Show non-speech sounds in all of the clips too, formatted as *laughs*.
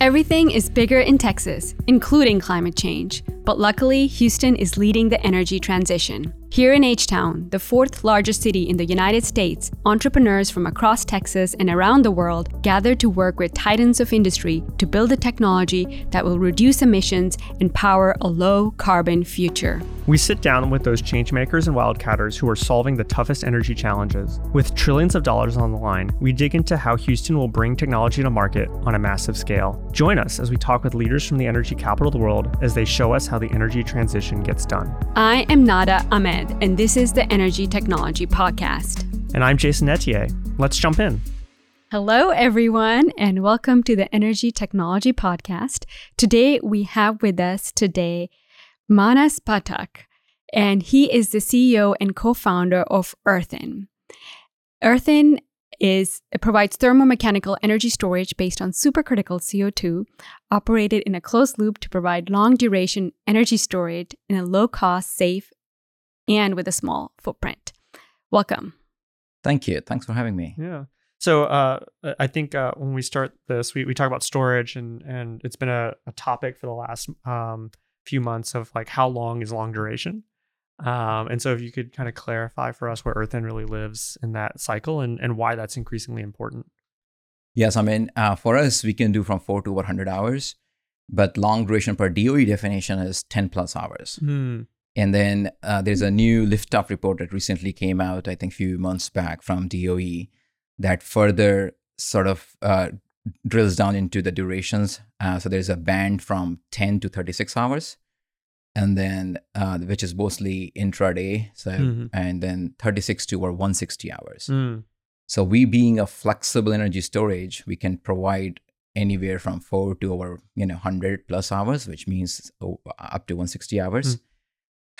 Everything is bigger in Texas, including climate change. But luckily, Houston is leading the energy transition. Here in H Town, the fourth largest city in the United States, entrepreneurs from across Texas and around the world gather to work with titans of industry to build a technology that will reduce emissions and power a low carbon future. We sit down with those changemakers and wildcatters who are solving the toughest energy challenges. With trillions of dollars on the line, we dig into how Houston will bring technology to market on a massive scale. Join us as we talk with leaders from the energy capital of the world as they show us how the energy transition gets done. I am Nada Ahmed, and this is the Energy Technology Podcast. And I'm Jason Ethier. Let's jump in. Hello, everyone, and welcome to the Energy Technology Podcast. Today, we have with us today Manas Patak, and he is the CEO and co-founder of EarthEn. EarthEn is it provides thermomechanical energy storage based on supercritical CO2, operated in a closed loop to provide long duration energy storage in a low cost, safe, and with a small footprint. Welcome. Thank you. Thanks for having me. Yeah. So uh, I think uh, when we start this, we, we talk about storage, and and it's been a, a topic for the last um, few months of like how long is long duration. Um, and so if you could kind of clarify for us where Earth Earthen really lives in that cycle and, and why that's increasingly important. Yes, I mean, uh, for us, we can do from four to 100 hours, but long duration per DOE definition is 10 plus hours. Hmm. And then uh, there's a new liftoff report that recently came out, I think a few months back from DOE that further sort of uh, drills down into the durations. Uh, so there's a band from 10 to 36 hours and then uh, which is mostly intraday. So Mhm. and then 36 to or 160 hours. Mm. So we being a flexible energy storage, we can provide anywhere from four to over you know 100 plus hours, which means oh, up to 160 hours. Mm.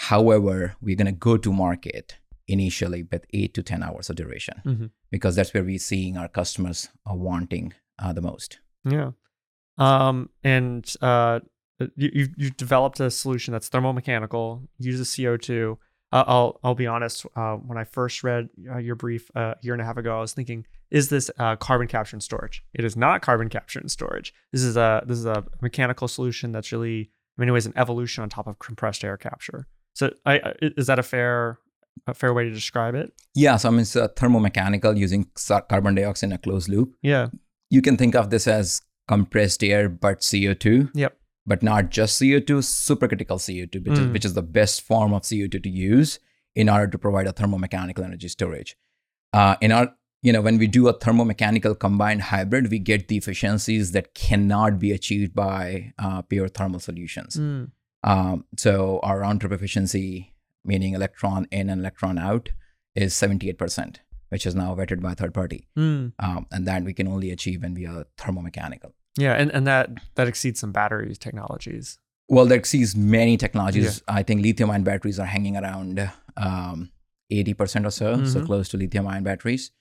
However, we're gonna go to market initially with eight to 10 hours of duration Mhm. because that's where we're seeing our customers are wanting uh, the most. Yeah. Um, and uh, you, you've, you've developed a solution that's thermomechanical, uses CO2. Uh, I'll I'll be honest. Uh, when I first read uh, your brief uh, a year and a half ago, I was thinking, is this uh, carbon capture and storage? It is not carbon capture and storage. This is a this is a mechanical solution that's really, in many ways, an evolution on top of compressed air capture. So, I, is that a fair a fair way to describe it? Yeah, so I mean, it's uh, thermomechanical using carbon dioxide in a closed loop. Yeah. You can think of this as compressed air, but CO2. Yep. but not just CO2, supercritical CO2, which, Mm. is, which is the best form of CO2 to use in order to provide a thermomechanical energy storage. Uh, in our, you know, when we do a thermomechanical combined hybrid, we get the efficiencies that cannot be achieved by uh, pure thermal solutions. Mm. Um, so our round trip efficiency, meaning electron in and electron out, is 78%, which is now vetted by a third party. Mm. Um, and that we can only achieve when we are thermomechanical. Yeah, and, and that that exceeds some battery technologies. Well, that exceeds many technologies. I think lithium ion batteries are hanging around um, 80% or so, so Mhm. close to lithium ion batteries.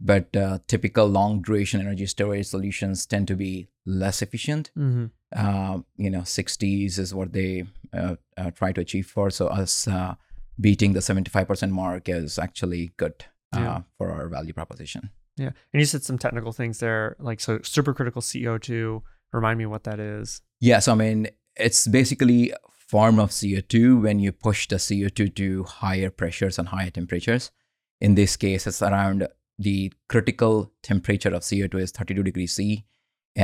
But uh, typical long duration energy storage solutions tend to be less efficient. Mm-hmm. Uh, you know, 60s is what they uh, uh, try to achieve for. So, us uh, beating the 75% mark is actually good uh, Yeah. for our value proposition. Yeah. And you said some technical things there, like so supercritical CO2. Remind me what that is. Yeah, so I mean, it's basically a form of CO2 when you push the CO2 to higher pressures and higher temperatures. In this case, it's around the critical temperature of CO2 is 32 degrees C,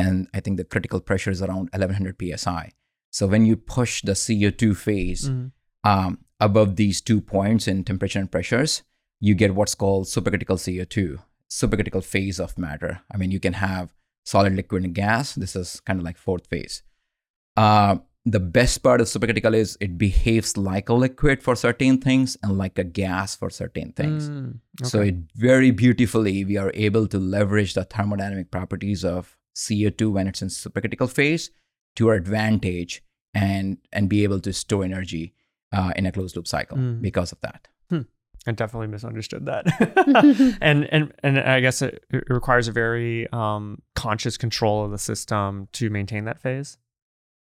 and I think the critical pressure is around 1100 psi. So when you push the CO2 phase Mhm. um, above these two points in temperature and pressures, you get what's called supercritical CO2, supercritical phase of matter. I mean, you can have solid, liquid, and gas. This is kind of like fourth phase. Uh, the best part of supercritical is it behaves like a liquid for certain things and like a gas for certain things. Mm, So it very beautifully we are able to leverage the thermodynamic properties of CO2 when it's in supercritical phase to our advantage and and be able to store energy uh, in a closed loop cycle Mm. because of that. I definitely misunderstood that. *laughs* *laughs* and and and I guess it, it requires a very um, conscious control of the system to maintain that phase.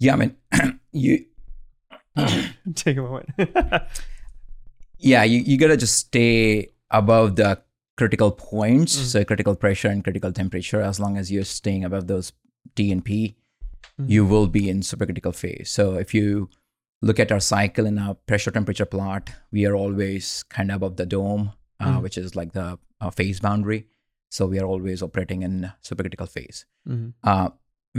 Yeah, I mean *clears throat* you *coughs* Take a moment. *laughs* yeah, you, you gotta just stay above the critical points, Mhm. so critical pressure and critical temperature, as long as you're staying above those T and P, you will be in supercritical phase. So if you look at our cycle in our pressure temperature plot, we are always kind of above the dome, uh, Mhm. which is like the uh, phase boundary. So we are always operating in supercritical phase. Mhm. Uh,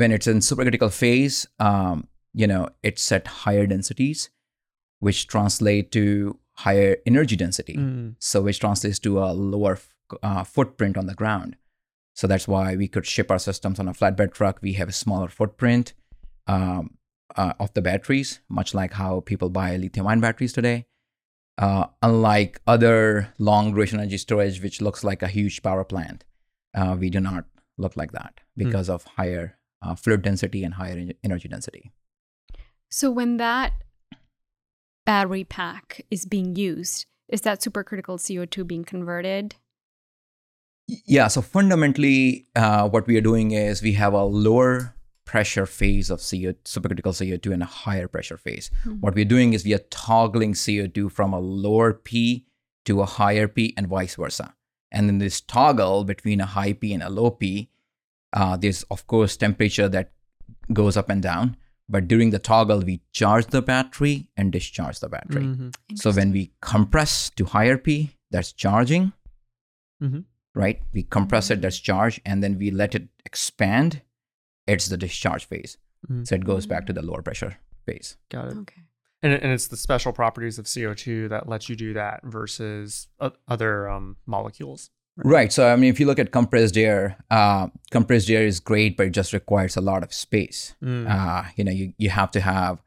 when it's in supercritical phase, um, you know, it's at higher densities, which translate to higher energy density. Mm. So which translates to a lower f- uh, footprint on the ground. So that's why we could ship our systems on a flatbed truck. We have a smaller footprint um, uh, of the batteries, much like how people buy lithium-ion batteries today. Uh, unlike other long-duration energy storage, which looks like a huge power plant, uh, we do not look like that because of higher uh, fluid density and higher en- energy density. So when that battery pack is being used, is that supercritical CO2 being converted? Yeah, so fundamentally, uh, what we are doing is we have a lower pressure phase of CO, supercritical CO2 and a higher pressure phase. Hmm. What we're doing is we are toggling CO2 from a lower P to a higher P and vice versa. And in this toggle between a high P and a low P, uh, there's of course temperature that goes up and down. But during the toggle, we charge the battery and discharge the battery. Mhm. So when we compress to higher P, that's charging, Mhm. right? We compress it, that's charge, and then we let it expand. It's the discharge phase. Mhm. So it goes back to the lower pressure phase. Got it. Okay. And, and it's the special properties of CO2 that lets you do that versus other um, molecules. Right. So I mean, if you look at compressed air, uh, compressed air is great, but it just requires a lot of space. Mm. Uh, you know, you, you have to have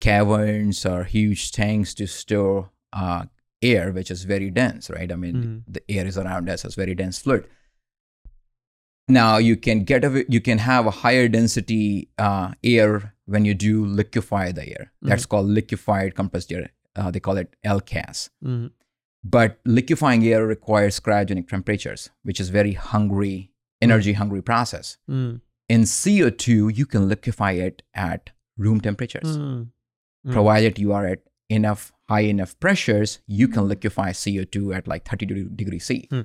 caverns or huge tanks to store uh, air, which is very dense, right? I mean, Mhm. the air is around us, it's very dense fluid. Now you can get a, you can have a higher density uh, air when you do liquefy the air. That's called liquefied compressed air. Uh, they call it LCAS. But liquefying air requires cryogenic temperatures, which is very hungry, energy hungry process. Mm. In CO2, you can liquefy it at room temperatures. Mm. Mm. Provided you are at enough high enough pressures, you can liquefy CO2 at like 30 de- degrees C, Hmm.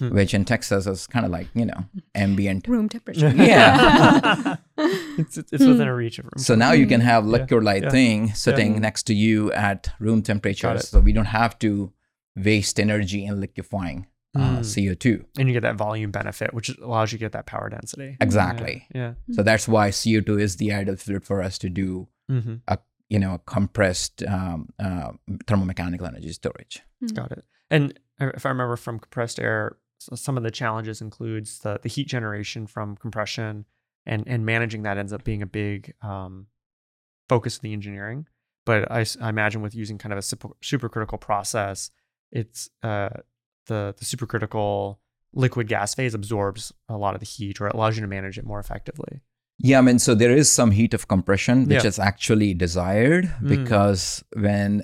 Hmm. which in Texas is kind of like, you know, ambient. Room temperature. *laughs* Yeah. *laughs* it's, it's it's within a reach of room. So now you can have Yeah, liquid light yeah, thing sitting yeah. next to you at room temperatures. So we don't have to waste energy in liquefying uh, Mm. CO2. and you get that volume benefit, which allows you to get that power density. Exactly. Yeah. So that's why CO2 is the ideal fluid for us to do, yeah. hmm you know, compressed um, uh, thermomechanical energy storage. Got it. And if I remember from compressed air, so some of the challenges includes the the heat generation from compression, and and managing that ends up being a big um, focus of the engineering. But I imagine with using kind of a super, supercritical process, it's uh, the the supercritical liquid gas phase absorbs a lot of the heat, or it allows you to manage it more effectively. Yeah, I mean, so there is some heat of compression, which Yeah. is actually desired Mm. because when,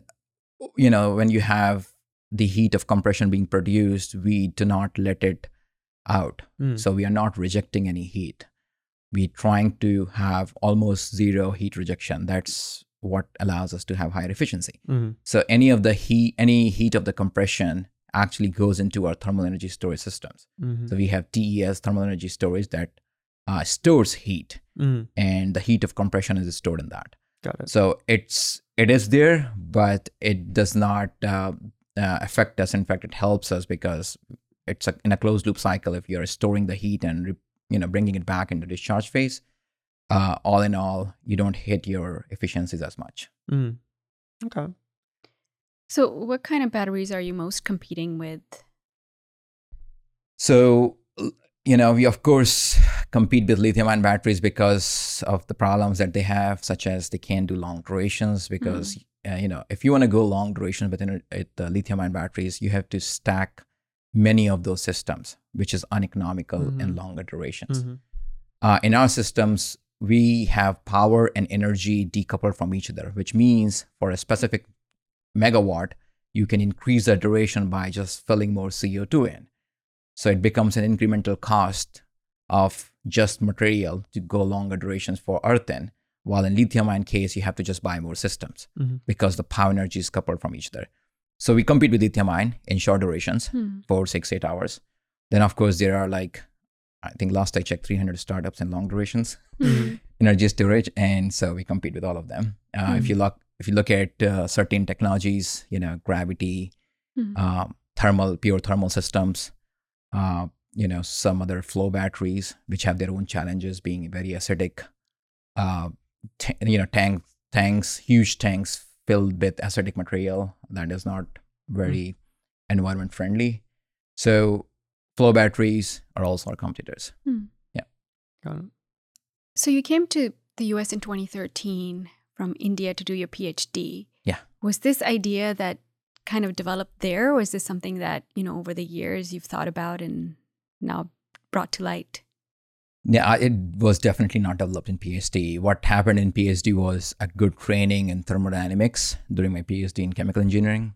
you know, when you have the heat of compression being produced, we do not let it out. Mm. So we are not rejecting any heat. We're trying to have almost zero heat rejection. That's what allows us to have higher efficiency. Mhm. So any of the heat, any heat of the compression actually goes into our thermal energy storage systems. Mhm. So we have TES thermal energy storage that uh, stores heat, Mhm. and the heat of compression is stored in that. Got it. So it's it is there, but it does not uh, uh, affect us. In fact, it helps us because it's a, in a closed loop cycle. If you're storing the heat and re- you know bringing it back into discharge phase, uh, all in all, you don't hit your efficiencies as much. Mm. Okay. So, what kind of batteries are you most competing with? So, you know, we of course compete with lithium ion batteries because of the problems that they have, such as they can't do long durations. Because, uh, you know, if you want to go long duration within it, the lithium ion batteries, you have to stack many of those systems, which is uneconomical Mhm. and longer durations. Mhm. Uh, in our systems, we have power and energy decoupled from each other, which means for a specific megawatt, you can increase the duration by just filling more CO2 in. So it becomes an incremental cost of just material to go longer durations for earthen. While in lithium ion case, you have to just buy more systems Mhm. because the power energy is coupled from each other. So we compete with lithium ion in short durations Hmm. four, six, eight hours. Then, of course, there are like, I think last I checked, 300 startups in long durations Mhm. in energy storage, and so we compete with all of them. Uh, If you look if you look at uh, certain technologies, you know, gravity, Mhm. um, thermal, pure thermal systems, uh, you know, some other flow batteries, which have their own challenges, being very acidic. Uh, t- you know, tank tanks, huge tanks filled with acidic material that is not very environment friendly. So, flow batteries are also our competitors. Hmm. Got it. So you came to the US in 2013 from India to do your PhD. Yeah. Was this idea that kind of developed there, or is this something that, you know, over the years you've thought about and now brought to light? Yeah, it was definitely not developed in PhD. What happened in PhD was a good training in thermodynamics during my PhD in chemical engineering.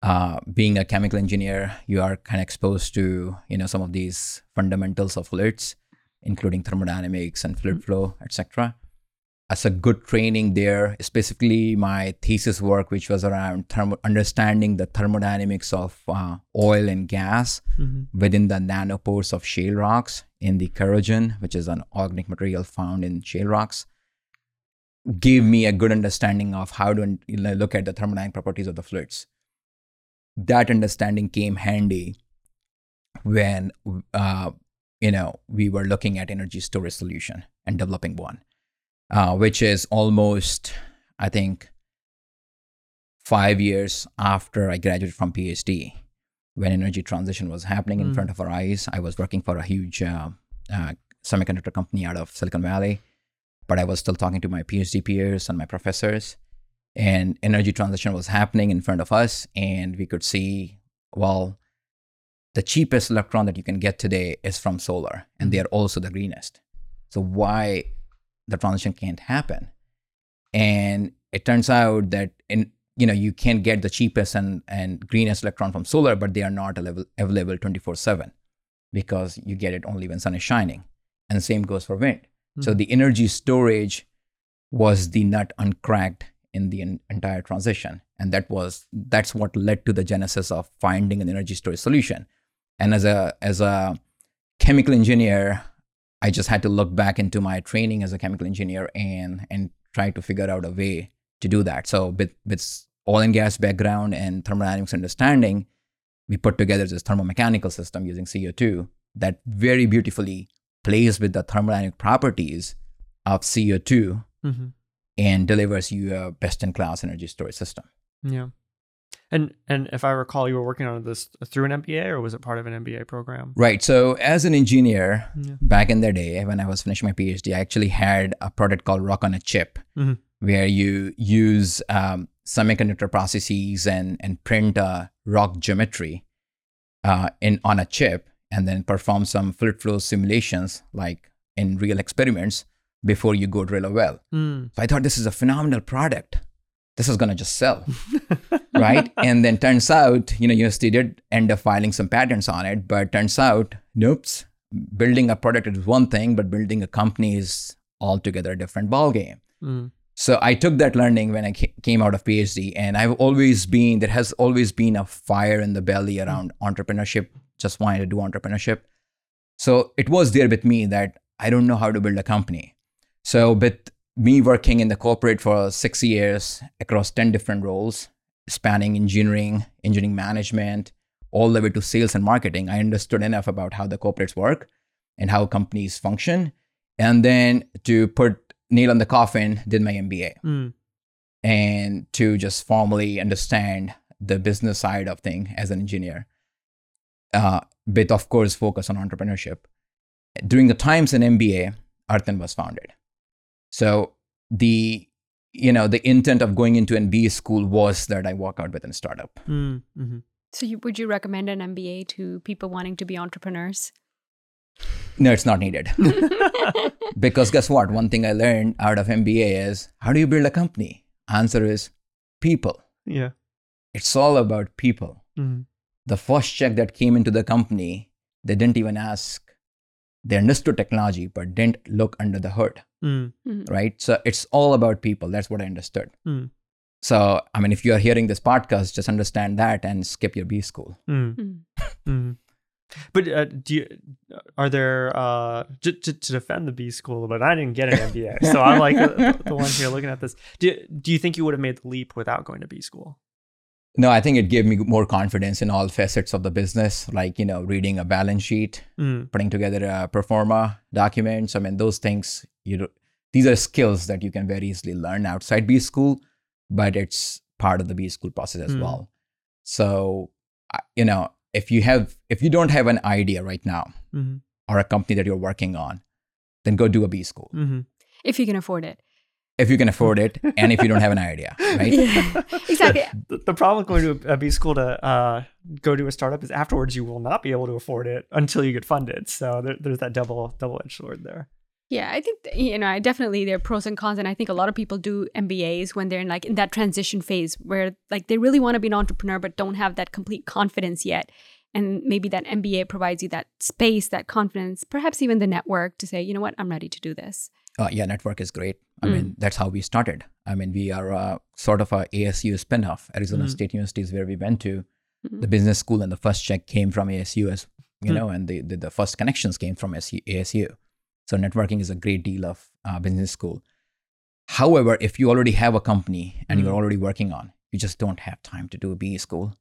Uh, being a chemical engineer, you are kind of exposed to you know some of these fundamentals of fluids, including thermodynamics and fluid flow, etc. As a good training there, specifically my thesis work, which was around thermo- understanding the thermodynamics of uh, oil and gas Mhm. within the nanopores of shale rocks in the kerogen, which is an organic material found in shale rocks, gave me a good understanding of how to you know, look at the thermodynamic properties of the fluids. That understanding came handy when uh, you know we were looking at energy storage solution and developing one, uh, which is almost I think five years after I graduated from PhD when energy transition was happening in Mm. front of our eyes. I was working for a huge uh, uh, semiconductor company out of Silicon Valley, but I was still talking to my PhD peers and my professors. And energy transition was happening in front of us, and we could see, well, the cheapest electron that you can get today is from solar, and they are also the greenest. So why the transition can't happen? And it turns out that in you know you can get the cheapest and, and greenest electron from solar but they are not available, available 24-7 because you get it only when sun is shining and the same goes for wind so Mhm. the energy storage was the nut uncracked in the en- entire transition. And that was that's what led to the genesis of finding an energy storage solution. And as a as a chemical engineer i just had to look back into my training as a chemical engineer and and try to figure out a way to do that. So with with oil and gas background and thermodynamics understanding we put together this thermomechanical system using co2 that very beautifully plays with the thermodynamic properties of co2 Mhm. And delivers you a best-in-class energy storage system Yeah. And and if I recall, you were working on this through an MBA or was it part of an MBA program? right so as an engineer Yeah. back in the day when I was finishing my PhD, I actually had a product called Rock on a Chip, Mhm. where you use um, semiconductor processes and and print uh, rock geometry uh, in on a chip, and then perform some fluid flow simulations like in real experiments before you go drill a well. Mm. So I thought this is a phenomenal product. This is gonna just sell *laughs* right? and then turns out, you know, university did end up filing some patents on it, but turns out, nope, building a product is one thing, but building a company is altogether a different ballgame. Mm. So I took that learning when I came out of PhD, and I've always been there has always been a fire in the belly around entrepreneurship. Just wanted to do entrepreneurship. So it was there with me that I don't know how to build a company. So with me working in the corporate for six years across ten different roles, spanning engineering, engineering management, all the way to sales and marketing, I understood enough about how the corporates work and how companies function. And then to put nail on the coffin, did my MBA Mm. and to just formally understand the business side of thing as an engineer. Uh, with of course focus on entrepreneurship. During the times in MBA, EarthEn was founded. So the you know the intent of going into an MBA school was that I walk out with a startup. Mm. Mhm. So, you, would you recommend an MBA to people wanting to be entrepreneurs? No, it's not needed. *laughs* *laughs* because guess what? One thing I learned out of MBA is how do you build a company? Answer is people. Yeah. It's all about people. Mm. The first check that came into the company, they didn't even ask. They understood technology, but didn't look under the hood, Mm. Right? So it's all about people. That's what I understood. Mm. So, I mean, if you are hearing this podcast, just understand that and skip your B school. Mm. Mm. Mm. But uh, do you, are there uh, to, to, to defend the B school? But I didn't get an MBA, so I'm like the, the one here looking at this. Do do you think you would have made the leap without going to B school? No, I think it gave me more confidence in all facets of the business, like you know, reading a balance sheet, Mm. putting together a pro forma documents. I mean, those things you know, these are skills that you can very easily learn outside B school, but it's part of the B school process as Mm. well. So, you know, if you have, if you don't have an idea right now hmm or a company that you're working on, then go do a B school hmm If you can afford it. If you can afford it, and if you don't have an idea, right? Yeah, exactly. *laughs* The, the problem with going to a B school to uh, go to a startup is afterwards you will not be able to afford it until you get funded. So there, there's that double double edged sword there. Yeah, I think you know, I definitely there are pros and cons, and I think a lot of people do MBAs when they're in like in that transition phase where like they really want to be an entrepreneur but don't have that complete confidence yet, and maybe that MBA provides you that space, that confidence, perhaps even the network to say, you know what, I'm ready to do this. Uh, yeah, network is great. I Mm. mean, that's how we started. I mean, we are uh, sort of a ASU spinoff. Arizona Mm. State University is where we went to. Mhm. The business school and the first check came from ASU, as you Hmm. know, and the, the the first connections came from ASU. So networking is a great deal of uh, business school. However, if you already have a company and you're Mm. already working on, you just don't have time to do a B school.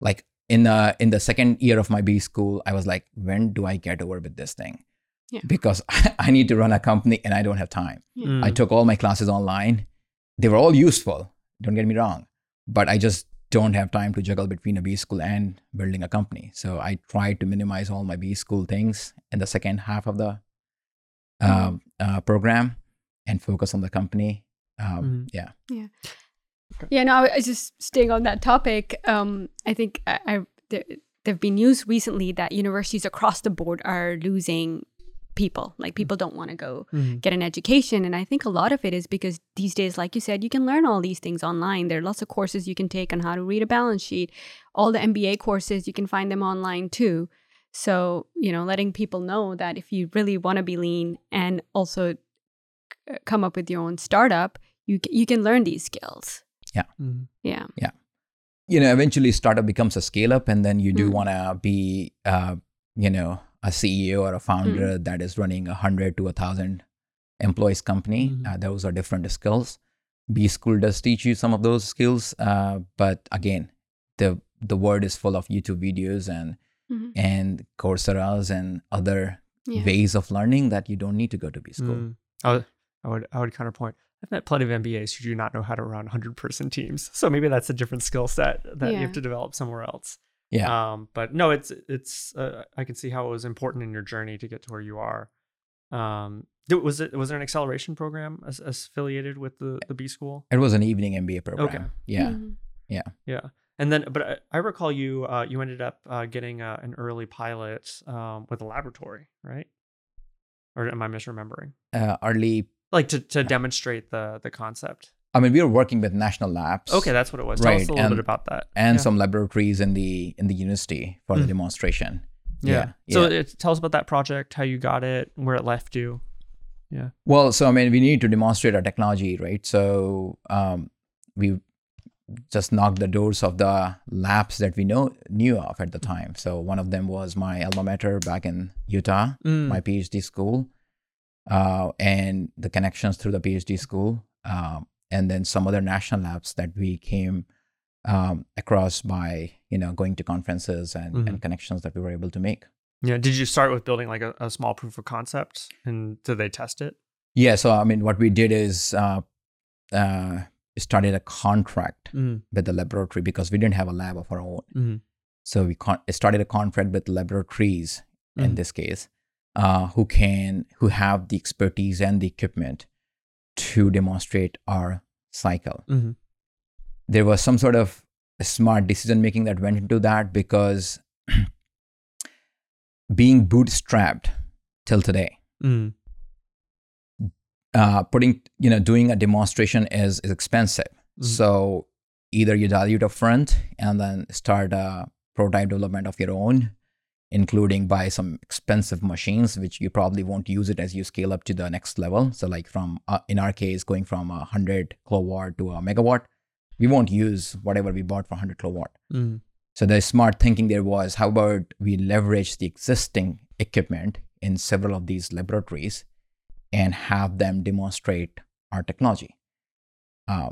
Like in the in the second year of my B school, I was like, when do I get over with this thing? Yeah. Because *laughs* I need to run a company and I don't have time. Mm. I took all my classes online. They were all useful, don't get me wrong, but I just don't have time to juggle between a B school and building a company. So I tried to minimize all my B school things in the second half of the um, uh, program and focus on the company. Um, Mhm. Yeah. Yeah, no, I was just staying on that topic. Um, I think I, I there there've been news recently that universities across the board are losing people. Like people don't want to go Mhm. get an education, and I think a lot of it is because these days, like you said, you can learn all these things online. There are lots of courses you can take on how to read a balance sheet. All the MBA courses you can find them online too. So you know, letting people know that if you really want to be lean and also c- come up with your own startup, you c- you can learn these skills. Mhm. Yeah. Yeah. You know, eventually startup becomes a scale up, and then you do Mm. want to be, uh, you know, a CEO or a founder that is running a hundred to a thousand employees company. Mhm. Uh, those are different skills. B school does teach you some of those skills, uh, but again, the the word is full of YouTube videos and Mhm. and Coursera's and other Yeah. ways of learning that you don't need to go to B school. Mm. I would, I would, I would counterpoint. I've met plenty of MBAs who do not know how to run 100 person teams. So maybe that's a different skill set that you have to develop somewhere else. Yeah. Um, but no, it's, it's, uh, I can see how it was important in your journey to get to where you are. Um, was it, was there an acceleration program as, affiliated with the, the B school? It was an evening MBA program. Okay. Yeah. Mhm. Yeah. And then, but I, I recall you, uh, you ended up uh, getting uh, an early pilot um, with a laboratory, right? Or am I misremembering? Uh, early. Like to, to demonstrate the the concept. I mean, we were working with national labs. Okay, that's what it was. Tell us a little and- bit about that. and yeah. some laboratories in the in the university for the Mm. demonstration. yeah. yeah, So it, tell us about that project, how you got it, where it left you. Yeah. Well, so I mean, we need to demonstrate our technology, right? So um, we just knocked the doors of the labs that we know knew of at the time. So one of them was my alma mater back in Utah, Mm. my PhD school, uh, and the connections through the PhD school, um, and then some other national labs that we came um, across by you know going to conferences and, Mhm. and connections that we were able to make. Yeah. Did you start with building like a, a small proof of concept and did they test it? Yeah, so I mean, what we did is uh, uh, started a contract Mm. with the laboratory because we didn't have a lab of our own. Mhm. So we con- started a contract with laboratories in Mhm. this case, uh, who can who have the expertise and the equipment to demonstrate our cycle. Mhm. There was some sort of smart decision making that went into that because *clears throat* being bootstrapped till today, Mm. uh, putting you know doing a demonstration is is expensive. Mhm. So either you dilute up front and then start a prototype development of your own, including buy some expensive machines, which you probably won't use it as you scale up to the next level. So like from uh, in our case, going from a hundred kilowatt to a megawatt, we won't use whatever we bought for hundred kilowatt. Mm. So the smart thinking there was how about we leverage the existing equipment in several of these laboratories and have them demonstrate our technology, uh,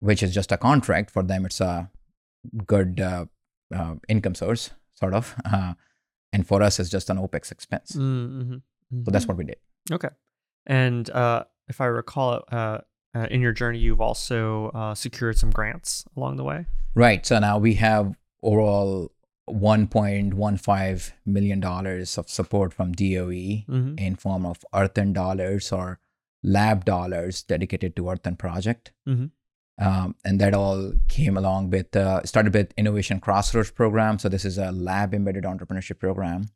which is just a contract for them. It's a good uh, uh, income source, sort of, uh, and for us, it's just an OPEX expense. Mm-hmm. So that's what we did. Okay. And uh, if I recall uh, uh, in your journey, you've also uh, secured some grants along the way. Right. So now we have overall $1.15 million of support from DOE Mm-hmm. in form of earthen dollars or lab dollars dedicated to earthen project. Mhm. Um, and that all came along with, uh, started with Innovation Crossroads program. So this is a lab embedded entrepreneurship program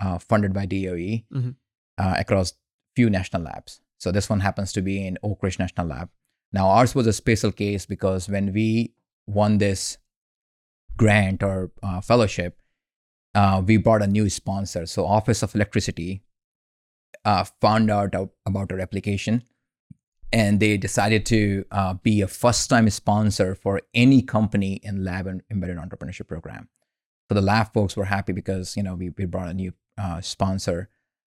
uh, funded by DOE Mhm. uh, across few national labs. So this one happens to be in Oak Ridge National Lab. Now ours was a special case because when we won this grant or uh, fellowship, uh, we brought a new sponsor. So Office of Electricity uh, found out about our application, and they decided to uh, be a first-time sponsor for any company in Lab and Embedded Entrepreneurship Program. So the lab folks were happy because you know we, we brought a new uh, sponsor.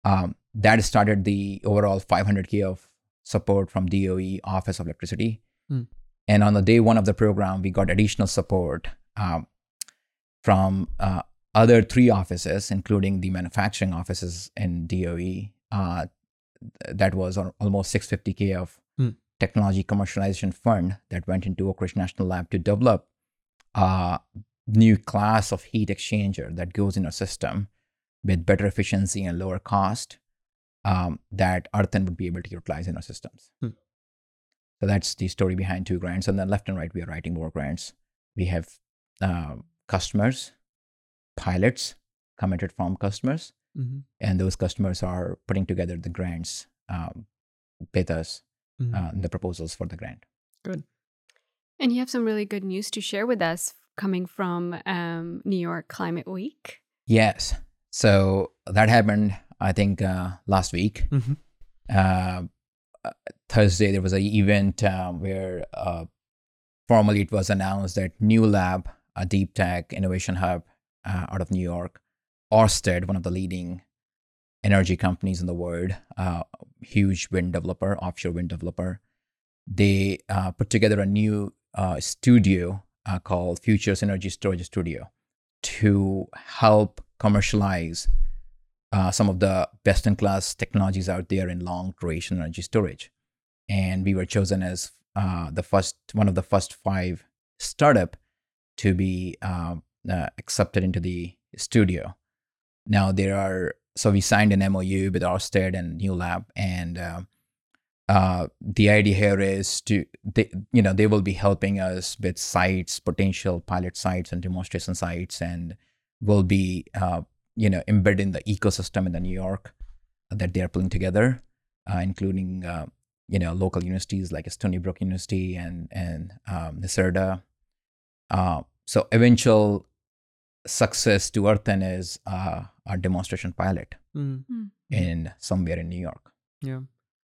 Um, that started the overall 500k of support from DOE Office of Electricity. Hmm. And on the day one of the program, we got additional support um, from uh, other three offices, including the manufacturing offices in DOE. Uh, th- that was almost 650k of Hmm. technology commercialization fund that went into Oak Ridge National Lab to develop a new class of heat exchanger that goes in our system with better efficiency and lower cost um, that Earthen would be able to utilize in our systems. Hmm. So that's the story behind two grants. And then left and right, we are writing more grants. We have uh, customers, pilots, committed from customers, Mm-hmm. and those customers are putting together the grants um, with us, Mm-hmm. uh, the proposals for the grant. Good. And you have some really good news to share with us coming from um, New York Climate Week. Yes. So that happened, I think, uh, last week. Mhm. Uh, uh, Thursday, there was an event uh, where uh, formally it was announced that New Lab, a deep tech innovation hub uh, out of New York, Orsted, one of the leading energy companies in the world, uh, huge wind developer, offshore wind developer, they uh, put together a new uh, studio uh, called Futures Energy Storage Studio to help commercialize uh, some of the best in class technologies out there in long duration energy storage. And we were chosen as uh, the first, one of the first five startup to be uh, accepted into the studio. Now there are, so we signed an MOU with Orsted and New Lab, and uh, uh, the idea here is to, they, you know, they will be helping us with sites, potential pilot sites and demonstration sites, and will be, uh, you know, embedded in the ecosystem in the New York that they are pulling together, uh, including, uh, you know, local universities like Stony Brook University and and um, NYSERDA. Uh, so eventual success to Earthen is uh, a demonstration pilot Mm-hmm. in somewhere in New York. Yeah.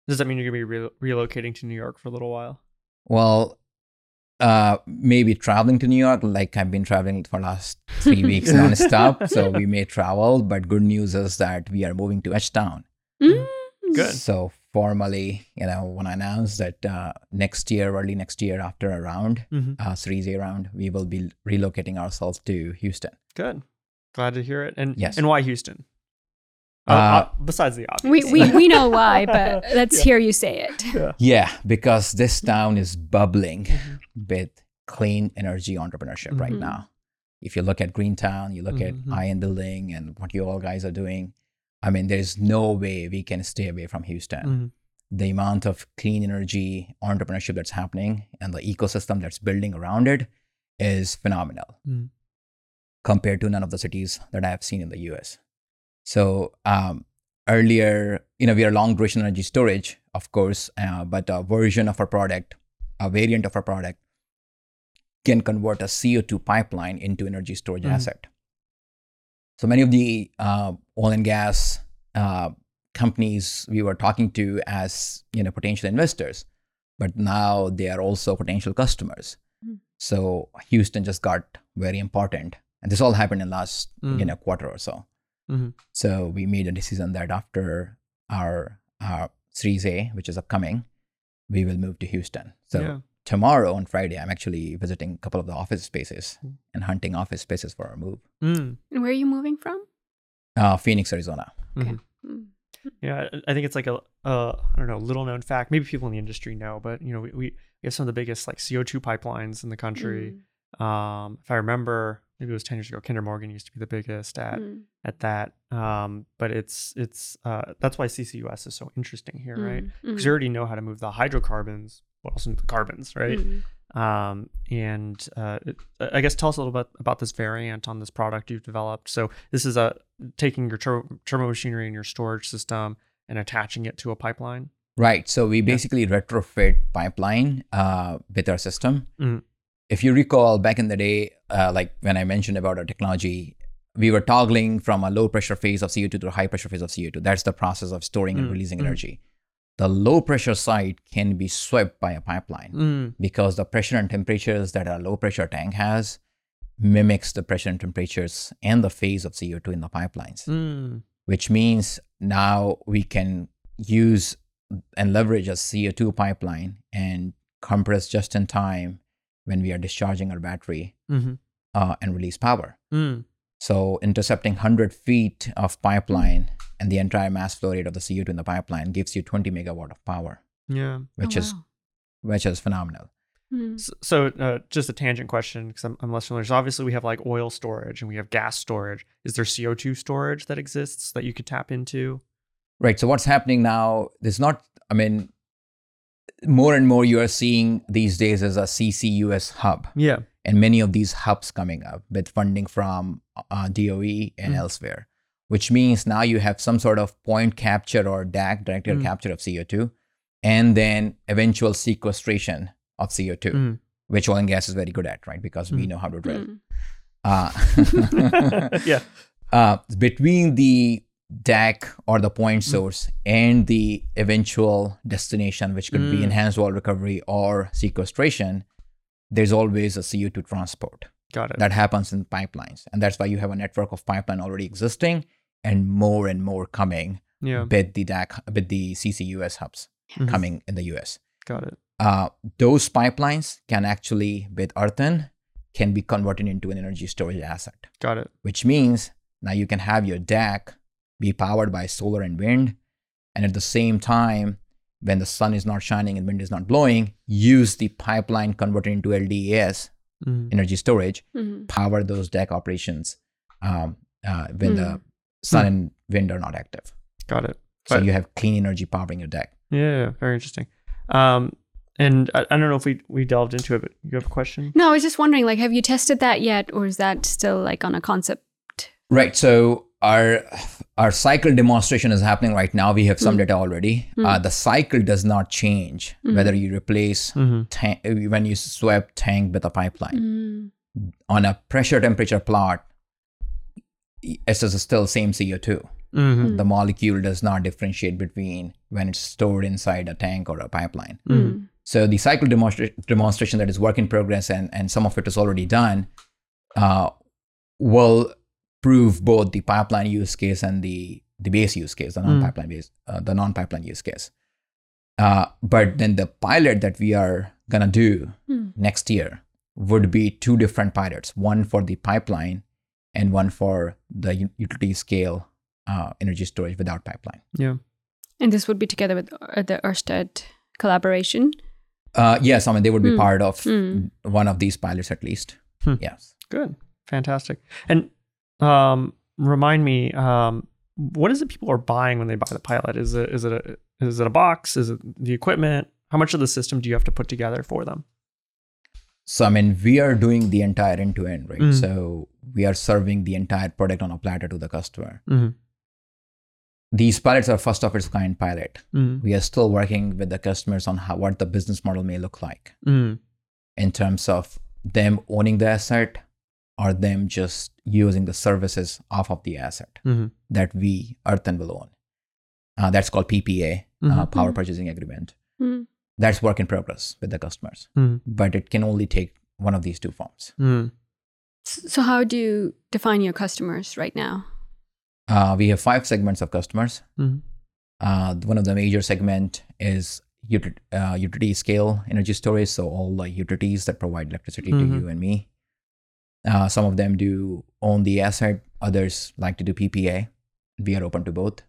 Does that mean you're gonna be re- relocating to New York for a little while? Well, uh, maybe traveling to New York, like I've been traveling for last three *laughs* weeks nonstop. So we *laughs* may travel, but good news is that we are moving to H Town. Mm. Good. So formally, you know, when I announced that uh, next year, early next year, after a round, Mm-hmm. uh, Series A round, we will be relocating ourselves to Houston. Good. Glad to hear it. And Yes. and why Houston? Uh, Uh, uh, besides the obvious. We, we, we *laughs* know why, but let's hear you say it. Yeah, because this town is bubbling Mhm. with clean energy entrepreneurship right Mhm. now. If you look at Greentown, you look Mhm. at Ion Building and what you all guys are doing, I mean, there's no way we can stay away from Houston. Mhm. The amount of clean energy entrepreneurship that's happening and the ecosystem that's building around it is phenomenal Mhm. compared to none of the cities that I have seen in the US. So um, earlier, you know, we are long duration energy storage, of course, uh, but a version of our product, a variant of our product, can convert a CO2 pipeline into energy storage Mhm. asset. So many of the uh, oil and gas uh, companies we were talking to as you know potential investors, but now they are also potential customers. Mm. So Houston just got very important and this all happened in last Mm. you know quarter or so. Mhm. So we made a decision that after our our Series A, which is upcoming, we will move to Houston. So yeah. tomorrow on Friday, I'm actually visiting a couple of the office spaces Mm. and hunting office spaces for our move. Mm. And where are you moving from? Uh, Phoenix, Arizona. Mhm. Mm. Yeah, I- I think it's like a uh, I don't know, little known fact. Maybe people in the industry know, but you know, we, we we have some of the biggest like CO two pipelines in the country. Mm. Um, if I remember, maybe it was ten years ago. Kinder Morgan used to be the biggest at Mm. at that. Um, but it's it's uh, that's why CCUS is so interesting here, right? Mm. Because you already know how to move the hydrocarbons. What else the carbons, right? Um, and uh, it, I guess tell us a little bit about this variant on this product you've developed. So this is a taking your turbo, turbo machinery and your storage system and attaching it to a pipeline. Right. So we basically retrofit pipeline uh, with our system. Mhm. If you recall, back in the day, uh, like when I mentioned about our technology, we were toggling from a low pressure phase of CO2 to a high pressure phase of CO2. That's the process of storing and Mm, releasing mm. energy. The low pressure side can be swept by a pipeline Mm. because the pressure and temperatures that a low pressure tank has mimics the pressure and temperatures and the phase of CO2 in the pipelines Mm. which means now we can use and leverage a CO2 pipeline and compress just in time when we are discharging our battery hmm uh, and release power. Mm. So, intercepting 100 feet of pipeline and the entire mass flow rate of the CO2 in the pipeline gives you 20 megawatt of power, Yeah. which Oh, is wow. which is phenomenal. Mm. So, so uh, just a tangent question because I'm, I'm less familiar. So obviously we have like oil storage and we have gas storage. Is there CO2 storage that exists that you could tap into? Right. So what's happening now? There's not. I mean, more and more you are seeing these days as a CCUS hub. Yeah. and many of these hubs coming up with funding from uh, DOE and Mm. elsewhere, which means now you have some sort of point capture or DAC, direct air Mm. capture of CO2, and then eventual sequestration of CO2, Mm. which oil and gas is very good at, right? Because we Mm. know how to drill. Mm. Uh, *laughs* yeah. *laughs* uh, between the DAC or the point Mm. source and the eventual destination, which could be Mm. enhanced oil recovery or sequestration, there's always a CO2 transport Got it. that happens in pipelines. And that's why you have a network of pipeline already existing and more and more coming yeah. with the DAC, with the CCUS hubs Mhm. coming in the US. Got it. Uh, those pipelines can actually, with earthen, can be converted into an energy storage asset, Got it. which means now you can have your DAC be powered by solar and wind. And at the same time, when the sun is not shining and wind is not blowing, use the pipeline converted into LDAS, Mm. energy storage, Mm. power those DAC operations um, uh, when the Hmm. sun and wind are not active. Got it. So But- you have clean energy powering your DAC. Yeah. Very interesting. Um, and I, I don't know if we we delved into it, but you have a question? No, I was just wondering, like, have you tested that yet, or is that still like on a concept? Right. So our our cycle demonstration is happening right now. We have some Hmm. data already. Hmm. Uh, the cycle does not change Hmm. whether you replace Mm-hmm. tank when you swap tank with a pipeline Mm. on a pressure temperature plot. It's just still same CO2. Mm-hmm. The molecule does not differentiate between when it's stored inside a tank or a pipeline. Mm. So the cycle demonstra- demonstration that is work in progress and, and some of it is already done uh, will prove both the pipeline use case and the, the base use case, the Mm. non-pipeline base, uh, the non-pipeline use case. Uh, but then the pilot that we are gonna do Mm. next year would be two different pilots, one for the pipeline and one for the utility scale uh, energy storage without pipeline. Yeah. And this would be together with uh, the Ørsted collaboration. Uh, yes, I mean they would be Hmm. part of Hmm. one of these pilots at least. Hmm. Yes. Good. Fantastic. And um, remind me, um, what is it people are buying when they buy the pilot? Is it is it a is it a box? Is it the equipment? How much of the system do you have to put together for them? So I mean we are doing the entire end to end, right? Mm. So we are serving the entire product on a platter to the customer. Mm-hmm. These pilots are first of its kind pilot. Mm-hmm. We are still working with the customers on how what the business model may look like Mm-hmm. in terms of them owning the asset or them just using the services off of the asset Mm-hmm. that we Earthen will own. Uh, that's called PPA, uh, Mhm. Power Mhm. Purchasing Agreement. Mm. That's work in progress with the customers, Mm-hmm. but it can only take one of these two forms. Mm-hmm. So, how do you define your customers right now? Uh, we have five segments of customers. Uh, one of the major segment is uti- uh, utility scale energy storage. So all the utilities that provide electricity Mhm. to you and me. Uh, some of them do own the asset. Others like to do PPA. We are open to both.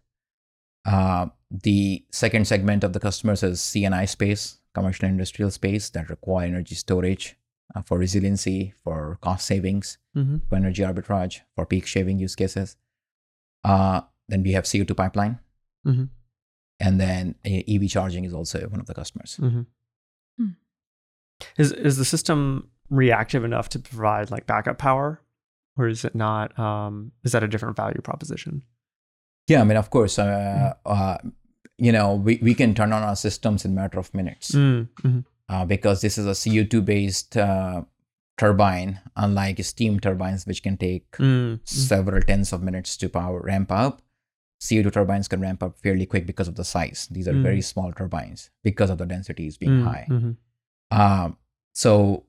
Uh, the second segment of the customers is C&I space, commercial industrial space that require energy storage uh, for resiliency, for cost savings, Mhm. for energy arbitrage, for peak shaving use cases. Uh, then we have CO2 pipeline. Mhm. And then uh, EV charging is also one of the customers. Mhm. Hmm. Is is the system reactive enough to provide like backup power, or is it not? Um, is that a different value proposition? Yeah, I mean, of course, uh, uh, you know, we, we can turn on our systems in a matter of minutes Mm, mhm. uh, because this is a CO2 based uh, turbine, unlike steam turbines, which can take Mm, mm. several tens of minutes to power ramp up. CO2 turbines can ramp up fairly quick because of the size. These are Mm. very small turbines because of the densities being Mm, high. mhm. Um, so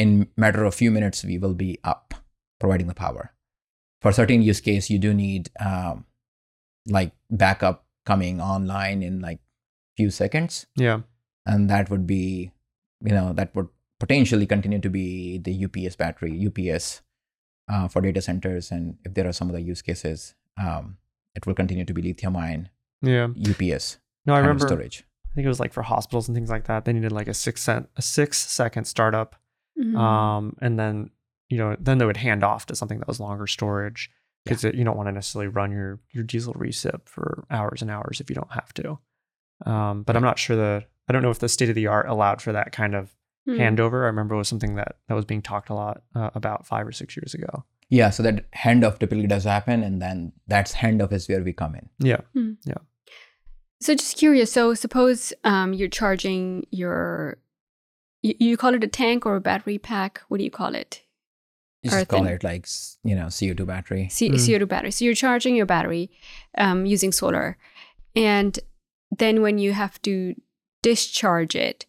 in matter of few minutes, we will be up providing the power. For certain use case, you do need um, like backup coming online in like few seconds, Yeah. and that would be, you know, that would potentially continue to be the UPS battery, UPS uh, for data centers, and if there are some other use cases, um, it will continue to be lithium ion Yeah. UPS No, I remember. storage. I think it was like for hospitals and things like that. They needed like a six cent, a six second startup, Mhm. um, and then you know then they would hand off to something that was longer storage because you don't want to necessarily run your your diesel recip for hours and hours if you don't have to. Um, but I'm not sure the I don't know if the state of the art allowed for that kind of Hmm. handover. I remember it was something that that was being talked a lot uh, about five or six years ago. Yeah, so that handoff typically does happen, and then that's handoff is where we come in. Yeah. Yeah. So just curious. So suppose um, you're charging your, you, you call it a tank or a battery pack. What do you call it? You just call it like you know CO2 battery. C- Mm. CO2 battery. So you're charging your battery um, using solar, and then when you have to discharge it,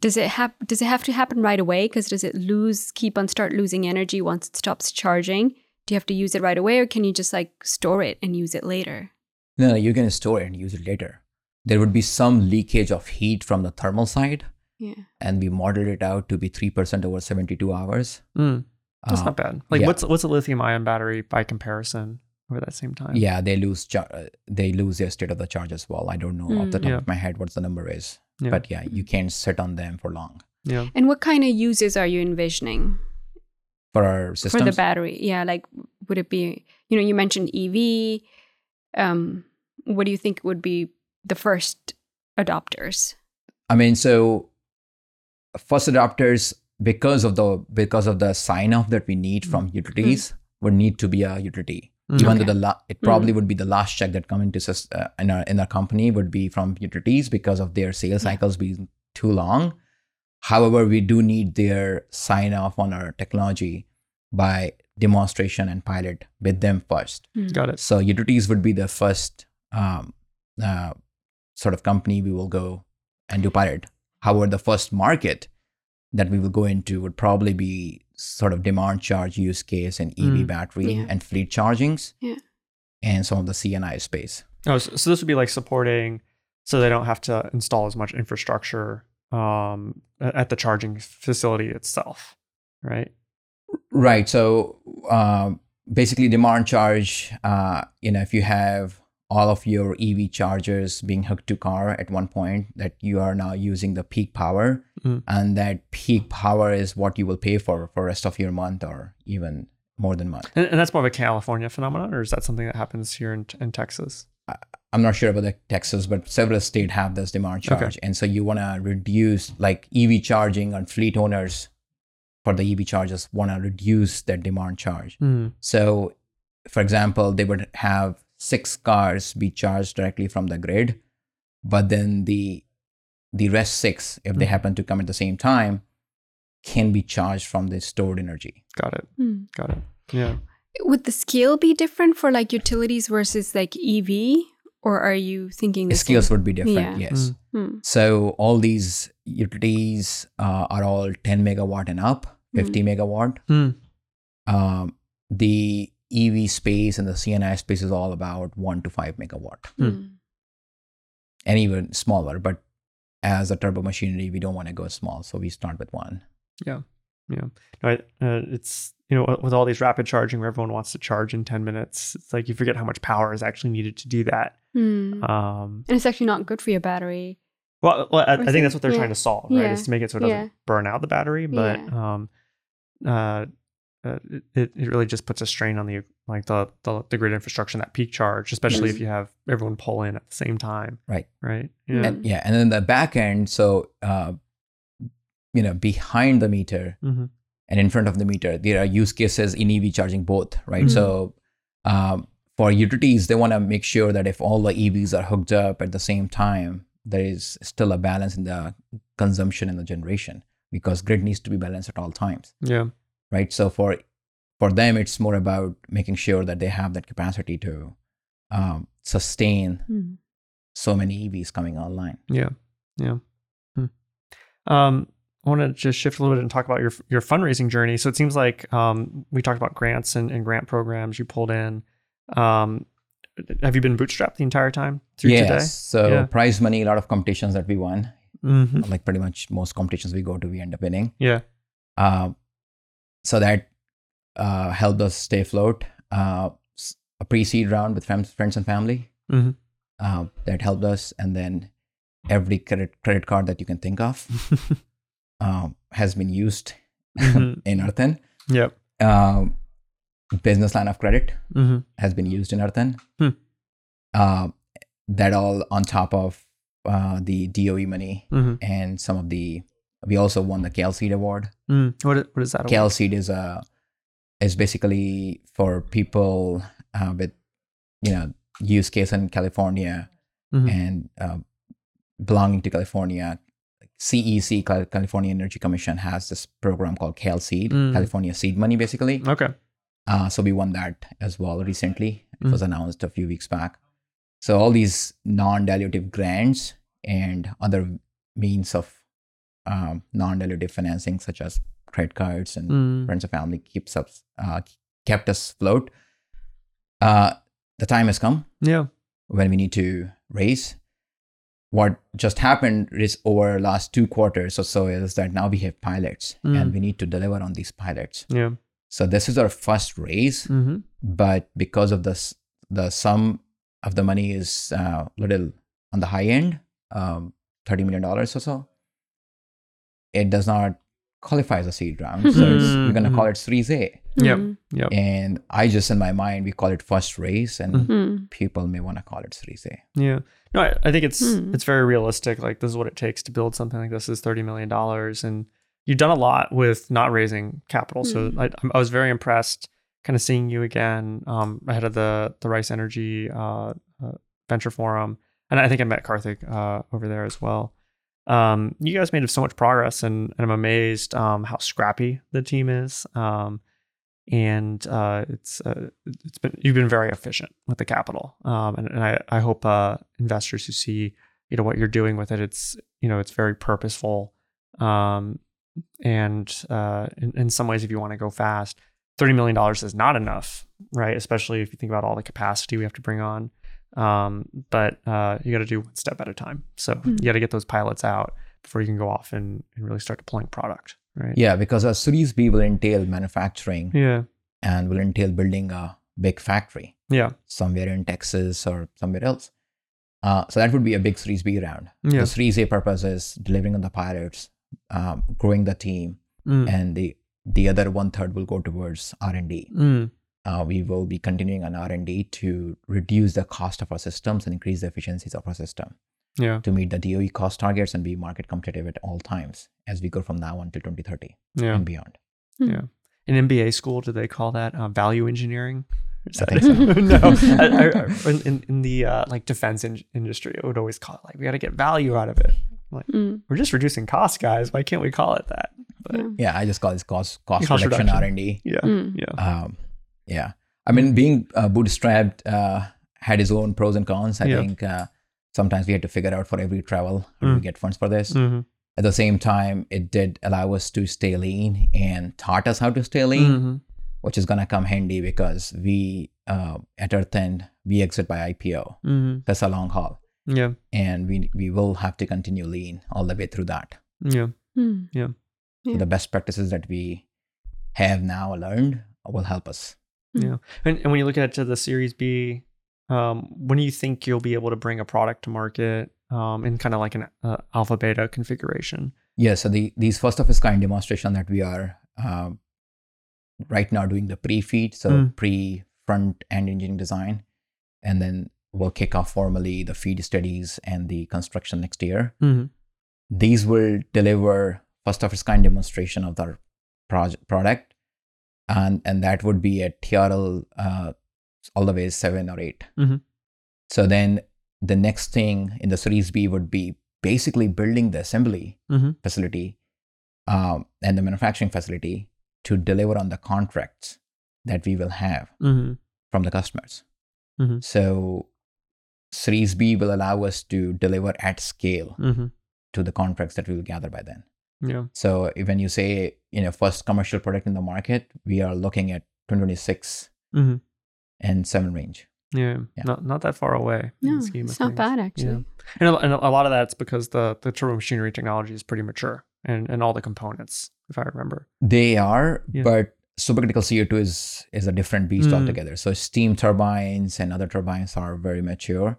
does it have does it have to happen right away? Because does it lose keep on start losing energy once it stops charging? Do you have to use it right away, or can you just like store it and use it later? No, no, you can store it and use it later. There would be some leakage of heat from the thermal side, Yeah. and we modeled it out to be three percent over seventy-two hours. Mm, that's Uh, not bad. Like yeah. what's what's a lithium ion battery by comparison over that same time? Yeah, they lose char- uh, they lose their state of the charge as well. I don't know off the Mm. top Yeah. of my head what the number is, Yeah. but yeah, you can't sit on them for long. Yeah. And what kind of uses are you envisioning For our systems, for the battery? Yeah, like would it be? You know, you mentioned EV. Um, what do you think would be the first adopters? I mean, so first adopters, because of the because of the sign off that we need from utilities, would need to be a utility. Mm. Even Okay. though the la- it probably would be the last check that come into uh, in our in our company would be from utilities because of their sales cycles being too long. However, we do need their sign off on our technology by demonstration and pilot with them first. Mm. Got it. So utilities would be the first um, uh, sort of company we will go and do pilot. However, the first market that we will go into would probably be sort of demand charge use case and EV Mm. battery Yeah. and fleet chargings. Yeah. And some of the C&I space. Oh, so, so this would be like supporting, so they don't have to install as much infrastructure um, at the charging facility itself, right? Right. So um, basically, demand charge. Uh, you know, if you have all of your EV chargers being hooked to car at one point, that you are now using the peak power, Mm. and that peak power is what you will pay for for rest of your month or even more than month. And, and that's more of a California phenomenon, or is that something that happens here in, in Texas? I'm not sure about the Texas, but several states have this demand Okay. charge, and so you want to reduce like EV charging on fleet owners for the EV chargers want to reduce their demand charge. Mm. So, for example, they would have six cars be charged directly from the grid, but then the the rest six, if they Mhm. happen to come at the same time, can be charged from the stored energy. Got it. Hmm. Got it. Yeah. Would the scale be different for like utilities versus like EV, or are you thinking The the skills same? would be different. Yeah. Yes. Mm. Hmm. So all these utilities uh, are all 10 megawatt and up, 50 megawatt. Mm. um, the EV space and the C&I space is all about one to five megawatt. Mm. and even smaller. But as a turbo machinery, we don't want to go small, so we start with one. Yeah. No, I, uh, it's you know with all these rapid charging where everyone wants to charge in 10 minutes it's like you forget how much power is actually needed to do that Mm. um and it's actually not good for your battery. well, well I, I think is that's what they're yeah. trying to solve right Yeah. is to make it so it doesn't Yeah. burn out the battery but Yeah. um uh uh, it, it really just puts a strain on the like the, the the grid infrastructure and that peak charge especially if you have everyone pull in at the same time Right. right yeah And yeah, and then the back end, so uh, you know, behind the meter Mhm. and in front of the meter, there are use cases in EV charging both, right? Mhm. So um, for utilities, they want to make sure that if all the EVs are hooked up at the same time, there is still a balance in the consumption and the generation because grid needs to be balanced at all times, yeah right? So for for them, it's more about making sure that they have that capacity to um, sustain Mm. so many EVs coming online. Yeah, yeah. Hmm. Um, I want to just shift a little bit and talk about your your fundraising journey. So it seems like um, we talked about grants and, and grant programs you pulled in. Um, have you been bootstrapped the entire time through yes. today? So Yeah. prize money, a lot of competitions that we won. Mm-hmm. Like pretty much most competitions we go to, we end up winning. Yeah. Uh, so that uh, helped us stay afloat. Uh, a pre-seed round with fam- friends and family Mhm. uh, that helped us, and then every credit credit card that you can think of *laughs* um, has been used Mhm. *laughs* in EarthEn. yep. Um, business line of credit Mm-hmm. has been used in EarthEn. Hmm. Uh, that all on top of uh, the DOE money Mm-hmm. and some of the. We also won the Cal Seed Award. Mm. What what is that? Cal Seed is a is basically for people uh, with you know use case in California Mhm. and uh, belonging to California. CEC California Energy Commission has this program called Cal Seed, Mm. California Seed Money, basically. Okay. Uh, so we won that as well recently. It Mm. was announced a few weeks back. So all these non-dilutive grants and other means of um, non-dilutive financing, such as credit cards and Mm. friends and family, keeps us uh, kept us afloat. Uh, the time has come Yeah. when we need to raise. What just happened is over last two quarters or so is that now we have pilots Mm. and we need to deliver on these pilots. Yeah. So this is our first raise Mm-hmm. but because of this the sum of the money is a uh, little on the high end um, 30 million dollars or so it does not qualify as a seed round so it's, we're going to call it series a Yep. Mm. Yep. and i just in my mind we call it first raise and people may want to call it series a Yeah. No, I, I think it's Hmm. it's very realistic. Like this is what it takes to build something like this is thirty million dollars, and you've done a lot with not raising capital. So Hmm. I, I was very impressed, kind of seeing you again um, ahead of the the Rice Energy uh, uh, Venture Forum, and I think I met Karthik uh, over there as well. Um, you guys made so much progress, and, and I'm amazed um, how scrappy the team is. Um, and uh, it's uh, it's been you've been very efficient with the capital, um, and, and I I hope uh, investors who see you know what you're doing with it, it's you know it's very purposeful, um, and uh, in, in some ways, if you want to go fast, thirty million dollars is not enough, right? Especially if you think about all the capacity we have to bring on. Um, but uh, you got to do one step at a time. So Hmm. you got to get those pilots out before you can go off and, and really start deploying product, right? yeah because a series b will entail manufacturing Yeah. and will entail building a big factory Yeah. somewhere in texas or somewhere else uh, so that would be a big series b round Yeah. the series a purpose is delivering on the pilots um, growing the team Mm. and the the other one third will go towards r&d Mm. Uh, we will be continuing on r&d to reduce the cost of our systems and increase the efficiencies of our system Yeah. to meet the doe cost targets and be market competitive at all times as we go from now until 2030 Yeah. and beyond Yeah. In MBA school, do they call that uh, value engineering? Is I that- think so. *laughs* no, I, I, I- in- in, in the uh, like defense in- industry, it would always call it like we got to get value out of it. Mm. We're just reducing costs, guys. Why can't we call it that? But Yeah. yeah i just call this cost cost, Cost reduction, reduction. r&d yeah, Mm. yeah, um, yeah i mean being uh, bootstrapped uh, had its own pros and cons i Yeah. think uh, sometimes we had to figure out for every travel how do Mm. we get funds for this hmm at the same time it did allow us to stay lean and taught us how to stay lean hmm which is going to come handy because we uh, at EarthEn we exit by IPO. Mm-hmm. That's a long haul, Yeah. and we we will have to continue lean all the way through that. Yeah. Mm. Yeah. Yeah. The best practices that we have now learned will help us. Yeah. And, and when you look at to the Series B, um, when do you think you'll be able to bring a product to market um, in kind of like an uh, alpha beta configuration? Yeah, so the these first of its kind demonstration that we are uh, right now doing the pre-feed, so Mm. pre front end engineering design, and then we'll kick off formally the feed studies and the construction next year. Mm-hmm. These will deliver first of its kind demonstration of our project product, and and that would be at TRL uh, all the way seven or 8 Mhm. So then the next thing in the Series B would be basically building the assembly Mm-hmm. facility um, and the manufacturing facility to deliver on the contracts that we will have Mm-hmm. from the customers. Mhm. So Series B will allow us to deliver at scale Mm-hmm. to the contracts that we will gather by then. Yeah. So when you say you know first commercial product in the market, we are looking at 2026 Mm-hmm. and seven range. Yeah. Yeah. Not not that far away. in No, the scheme of it's not things. bad actually. Yeah. And a, and a lot of that's because the the turbo machinery technology is pretty mature and and all the components, if I remember. They are, Yeah. but supercritical CO2 is is a different beast Mm. altogether. So steam turbines and other turbines are very mature.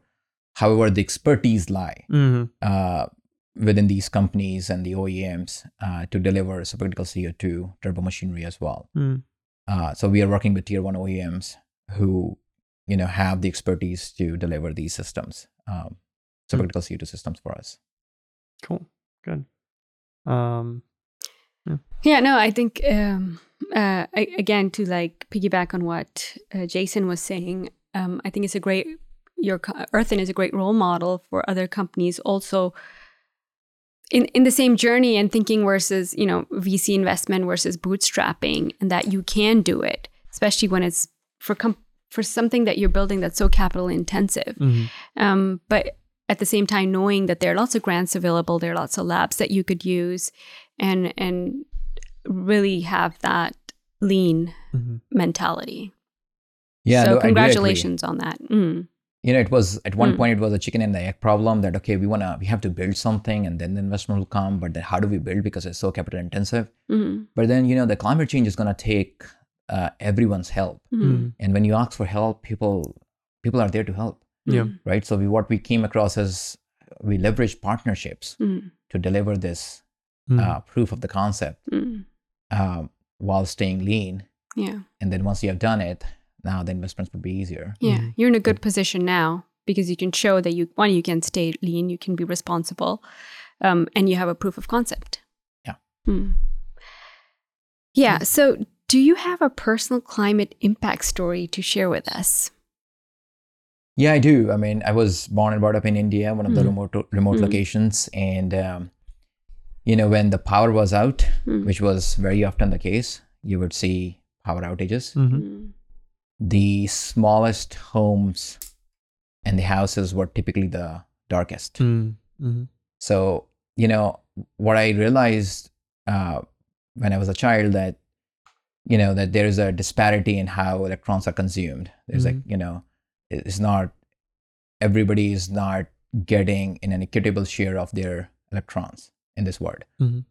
However, the expertise lie Mm-hmm. uh, within these companies and the OEMs uh, to deliver supercritical CO2 turbo machinery as well. Mm. Uh, so we are working with tier one OEMs who, you know, have the expertise to deliver these systems, um, supercritical CO2 systems for us. Cool. Good. Um. Yeah, no, I think um, uh, I, again to like piggyback on what uh, Jason was saying. Um, I think it's a great your EarthEn is a great role model for other companies also in in the same journey and thinking versus you know VC investment versus bootstrapping and that you can do it, especially when it's for com- for something that you're building that's so capital intensive. mhm. Um, but at the same time, knowing that there are lots of grants available, there are lots of labs that you could use, and and really have that lean Mhm. mentality. Yeah, so no, I do agree. congratulations on that. Mm. You know it was at one Mm. point it was a chicken and the egg problem that okay we want to we have to build something and then the investment will come but then how do we build because it's so capital intensive Mm. but then you know the climate change is going to take uh, everyone's help Mm. And when you ask for help people people are there to help Yeah. right so we what we came across is we leverage partnerships Mm. to deliver this Mm. uh, proof of the concept Mm. um, while staying lean Yeah, and then once you have done it now the investments would be easier yeah. Mhm. You're in a good position now because you can show that you one you can stay lean, you can be responsible, um, and you have a proof of concept. Yeah. Mm. Yeah. So, do you have a personal climate impact story to share with us? Yeah, I do. I mean, I was born and brought up in India, one of the Mm. remote remote Mm. locations, and um, you know, when the power was out, Mm. which was very often the case, you would see power outages. Mhm. The smallest homes and the houses were typically the darkest. Mm. Mhm. So, you know, what I realized uh, when I was a child that, you know, that there is a disparity in how electrons are consumed. There's like, you know, it's not, everybody is not getting in an equitable share of their electrons in this world. Mhm.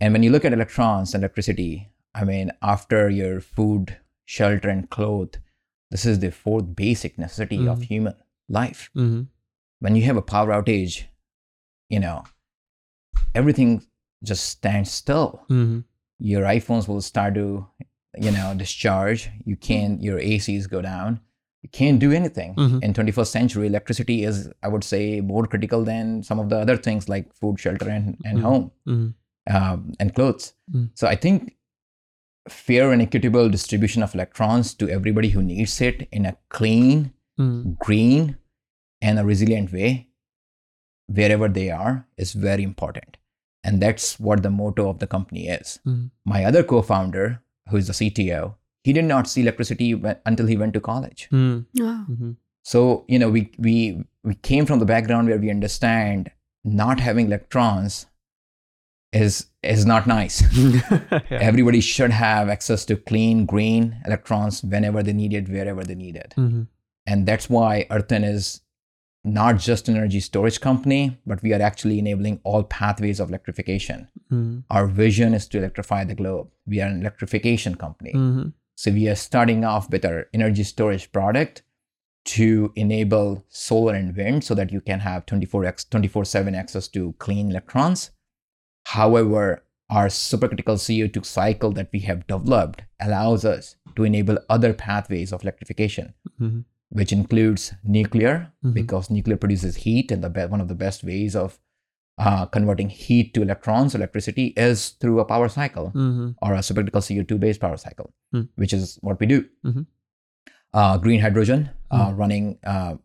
And when you look at electrons and electricity, I mean, after your food, shelter, and clothes, this is the fourth basic necessity of Mhm. human life Mhm. when you have a power outage, you know, everything just stands still. Mhm. Your iPhones will start to, you know, discharge. You can't, your ACs go down. You can't do anything. Mhm. In 21st century, electricity is, I would say, more critical than some of the other things like food, shelter, and, and Mhm. home Mhm. um, and clothes. Mm. So I think fair and equitable distribution of electrons to everybody who needs it in a clean, Mhm. green and a resilient way wherever they are is very important and that's what the motto of the company is Mhm. my other co-founder who is the cto he did not see electricity until he went to college. Wow. Mhm. so you know we we we came from the background where we understand not having electrons is is not nice. *laughs* yeah. Everybody should have access to clean green electrons whenever they need it, wherever they need it. Mhm. And that's why EarthEn is not just an energy storage company, but we are actually enabling all pathways of electrification. Mhm. Our vision is to electrify the globe. We are an electrification company. Mhm. So we are starting off with our energy storage product to enable solar and wind so that you can have 24x 24/7 access to clean electrons. However, our supercritical CO2 cycle that we have developed allows us to enable other pathways of electrification, Mhm. which includes nuclear, Mhm. because nuclear produces heat, and the be- one of the best ways of uh, converting heat to electrons, electricity, is through a power cycle Mhm. or a supercritical CO2 based power cycle, Hmm. which is what we do. Mhm. Uh, green hydrogen, uh, Hmm. running uh,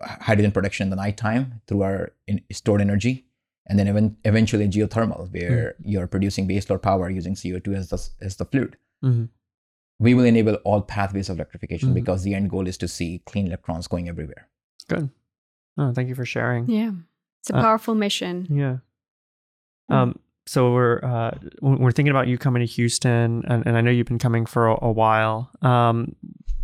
hydrogen production in the nighttime through our in- stored energy. And then even, eventually geothermal, where Hmm. you're producing baseload power using CO2 as the, as the fluid. Mhm. We will enable all pathways of electrification Mhm. because the end goal is to see clean electrons going everywhere. Good. Oh, thank you for sharing. Yeah. It's a Uh, powerful mission. Yeah. Hmm. Um, so we're uh, we're thinking about you coming to Houston, and, and I know you've been coming for a, a while. Um,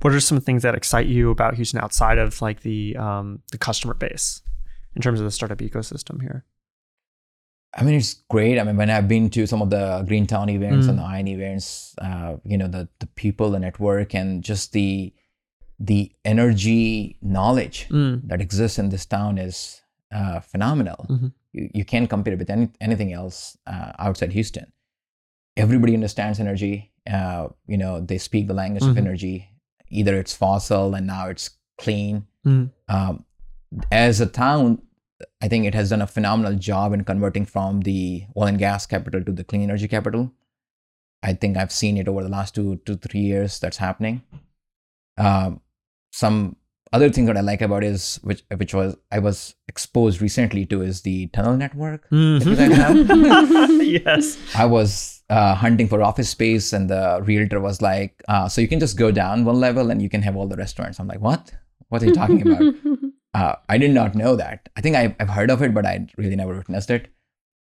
what are some things that excite you about Houston outside of like the um, the customer base in terms of the startup ecosystem here? I mean, it's great. I mean, when I've been to some of the Greentown events Mm. and the Ion events, uh, you know, the the people, the network, and just the the energy knowledge Mm. that exists in this town is uh, phenomenal. Mhm. You, you can't compare it with any, anything else uh, outside Houston. Everybody understands energy. Uh, you know, they speak the language Mhm. of energy. Either it's fossil and now it's clean. Mm. Um, as a town, I think it has done a phenomenal job in converting from the oil and gas capital to the clean energy capital. I think I've seen it over the last two to three years that's happening. Um, some other thing that I like about is which which was I was exposed recently to is the tunnel network. Mhm. you guys have? *laughs* yes. *laughs* I was uh, hunting for office space, and the realtor was like, uh, "So you can just go down one level, and you can have all the restaurants." I'm like, "What? What are you talking about?" *laughs* uh, I did not know that. I think I, I've heard of it, but I really never witnessed it.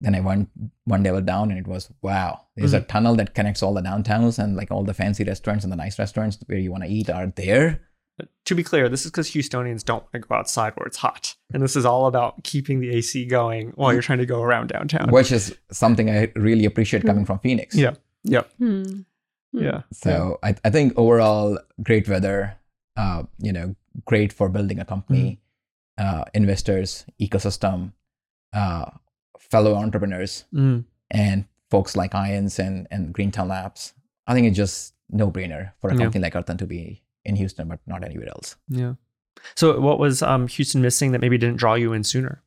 Then I went one level down, and it was wow. There's a tunnel that connects all the downtowns, and like all the fancy restaurants and the nice restaurants where you want to eat are there. To be clear, this is because Houstonians don't want to go outside where it's hot, and this is all about keeping the AC going while you're trying to go around downtown. which is something I really appreciate coming from Phoenix. Yeah. Yep. Hmm. Hmm. Yeah. So I, I think overall great weather, uh, you know, great for building a company, uh, investors, ecosystem, uh, fellow entrepreneurs, Mm. and folks like Ions and and Greentown Labs. I think it's just no brainer for a Yeah. company like EarthEn to be in Houston, but not anywhere else. Yeah. So, what was um, Houston missing that maybe didn't draw you in sooner?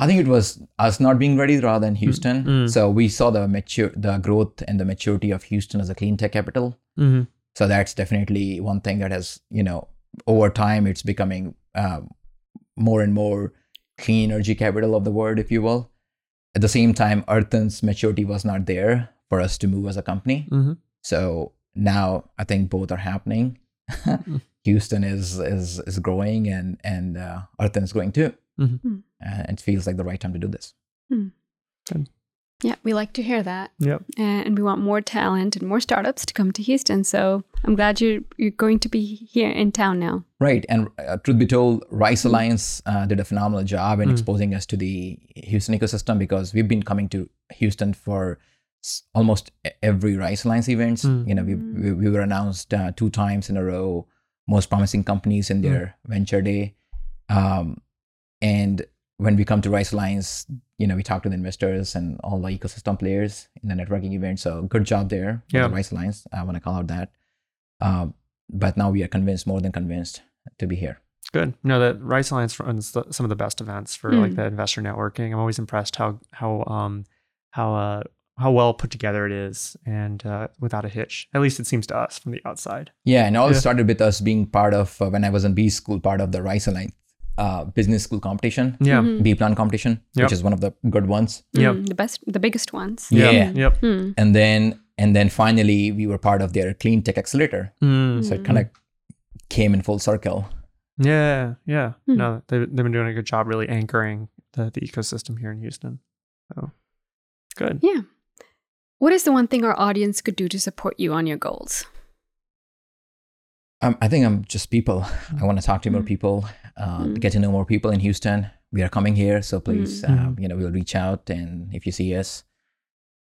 I think it was us not being ready rather than Houston. mm. So we saw the mature, the growth and the maturity of Houston as a clean tech capital. Mm-hmm. So that's definitely one thing that has, you know, over time it's becoming um, more and more clean energy capital of the world, if you will. At the same time, EarthEn's maturity was not there for us to move as a company. Mm-hmm. So now I think both are happening. *laughs* Houston is is is growing and and uh, EarthEn is growing too. Mhm. Mm. Uh, it feels like the right time to do this. Yeah, we like to hear that. Yep. And we want more talent and more startups to come to Houston. So I'm glad you're, you're going to be here in town now. Right. And uh, truth be told, Rice Alliance uh, did a phenomenal job in Mm. exposing us to the Houston ecosystem because we've been coming to Houston for almost every Rice Alliance events. Mm. You know, we, Mm. we, we were announced uh, two times in a row, most promising companies in their venture day. Um, and when we come to Rice Alliance, you know, we talk to the investors and all the ecosystem players in the networking event. So good job there for Yeah. the Rice Alliance. I want to call out that. Um, but now we are convinced, more than convinced, to be here. Good. No, that Rice Alliance runs the, some of the best events for like the investor networking. I'm always impressed how how um how uh how well put together it is and uh, without a hitch. At least it seems to us from the outside. Yeah, and all Yeah. started with us being part of uh, when I was in B school, part of the Rice Alliance uh, business school competition, Yeah. Mhm. B plan competition, Yep. which is one of the good ones. yeah, Mm, the best, the biggest ones. Yeah. Yep. Hmm. And then and then finally we were part of their clean tech accelerator, Mm. so it kind of came in full circle. Yeah. Yeah. Hmm. No, they've, they've been doing a good job really anchoring the, the ecosystem here in Houston. So Good. Yeah. What is the one thing our audience could do to support you on your goals? Um, I think I'm just people. I want to talk to more Mm. people, uh, Mm. get to know more people in Houston. We are coming here, so please, Mm. um, you know, we'll reach out, and if you see us,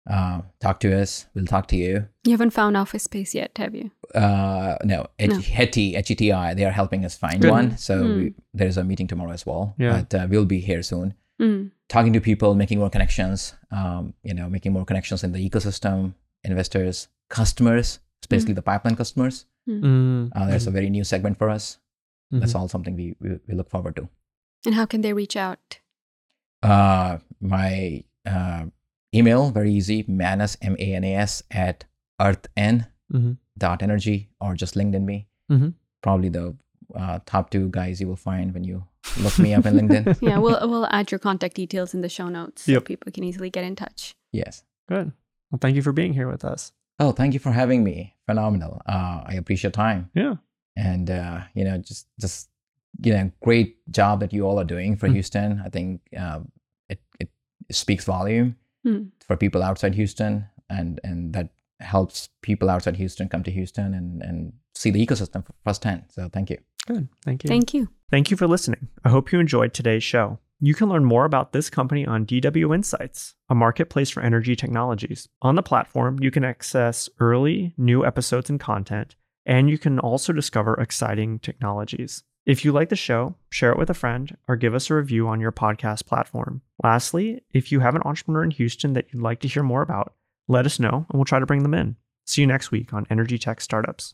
uh, talk to us. We'll talk to you. You haven't found office space yet, have you? Uh, no, H- No. HETI, HETI, they are helping us find Good. one. So Mm. we, there's a meeting tomorrow as well. Yeah. But uh, we'll be here soon. Mm. Talking to people, making more connections. Um, you know, making more connections in the ecosystem, investors, customers, especially the pipeline customers. Mm, Uh, there's a very new segment for us. mhm. That's all something we, we we look forward to. And how can they reach out? Uh, my uh, email very easy manas m a n a s at earthen Mhm. dot energy or just LinkedIn me. Mhm. Probably the uh, top two guys you will find when you look me up in LinkedIn. *laughs* Yeah, we'll we'll add your contact details in the show notes so people can easily get in touch. Yes. Good. Well, thank you for being here with us. Oh, thank you for having me. Phenomenal. Uh, I appreciate your time Yeah. and uh, you know just just you know great job that you all are doing for Mm. Houston. I think uh, it it speaks volume Mm. for people outside Houston, and and that helps people outside Houston come to Houston and and see the ecosystem firsthand. So thank you. Good. Thank you. Thank you. Thank you for listening. I hope you enjoyed today's show. You can learn more about this company on DW Insights, a marketplace for energy technologies. On the platform, you can access early, new episodes and content, and you can also discover exciting technologies. If you like the show, share it with a friend or give us a review on your podcast platform. Lastly, if you have an entrepreneur in Houston that you'd like to hear more about, let us know and we'll try to bring them in. See you next week on Energy Tech Startups.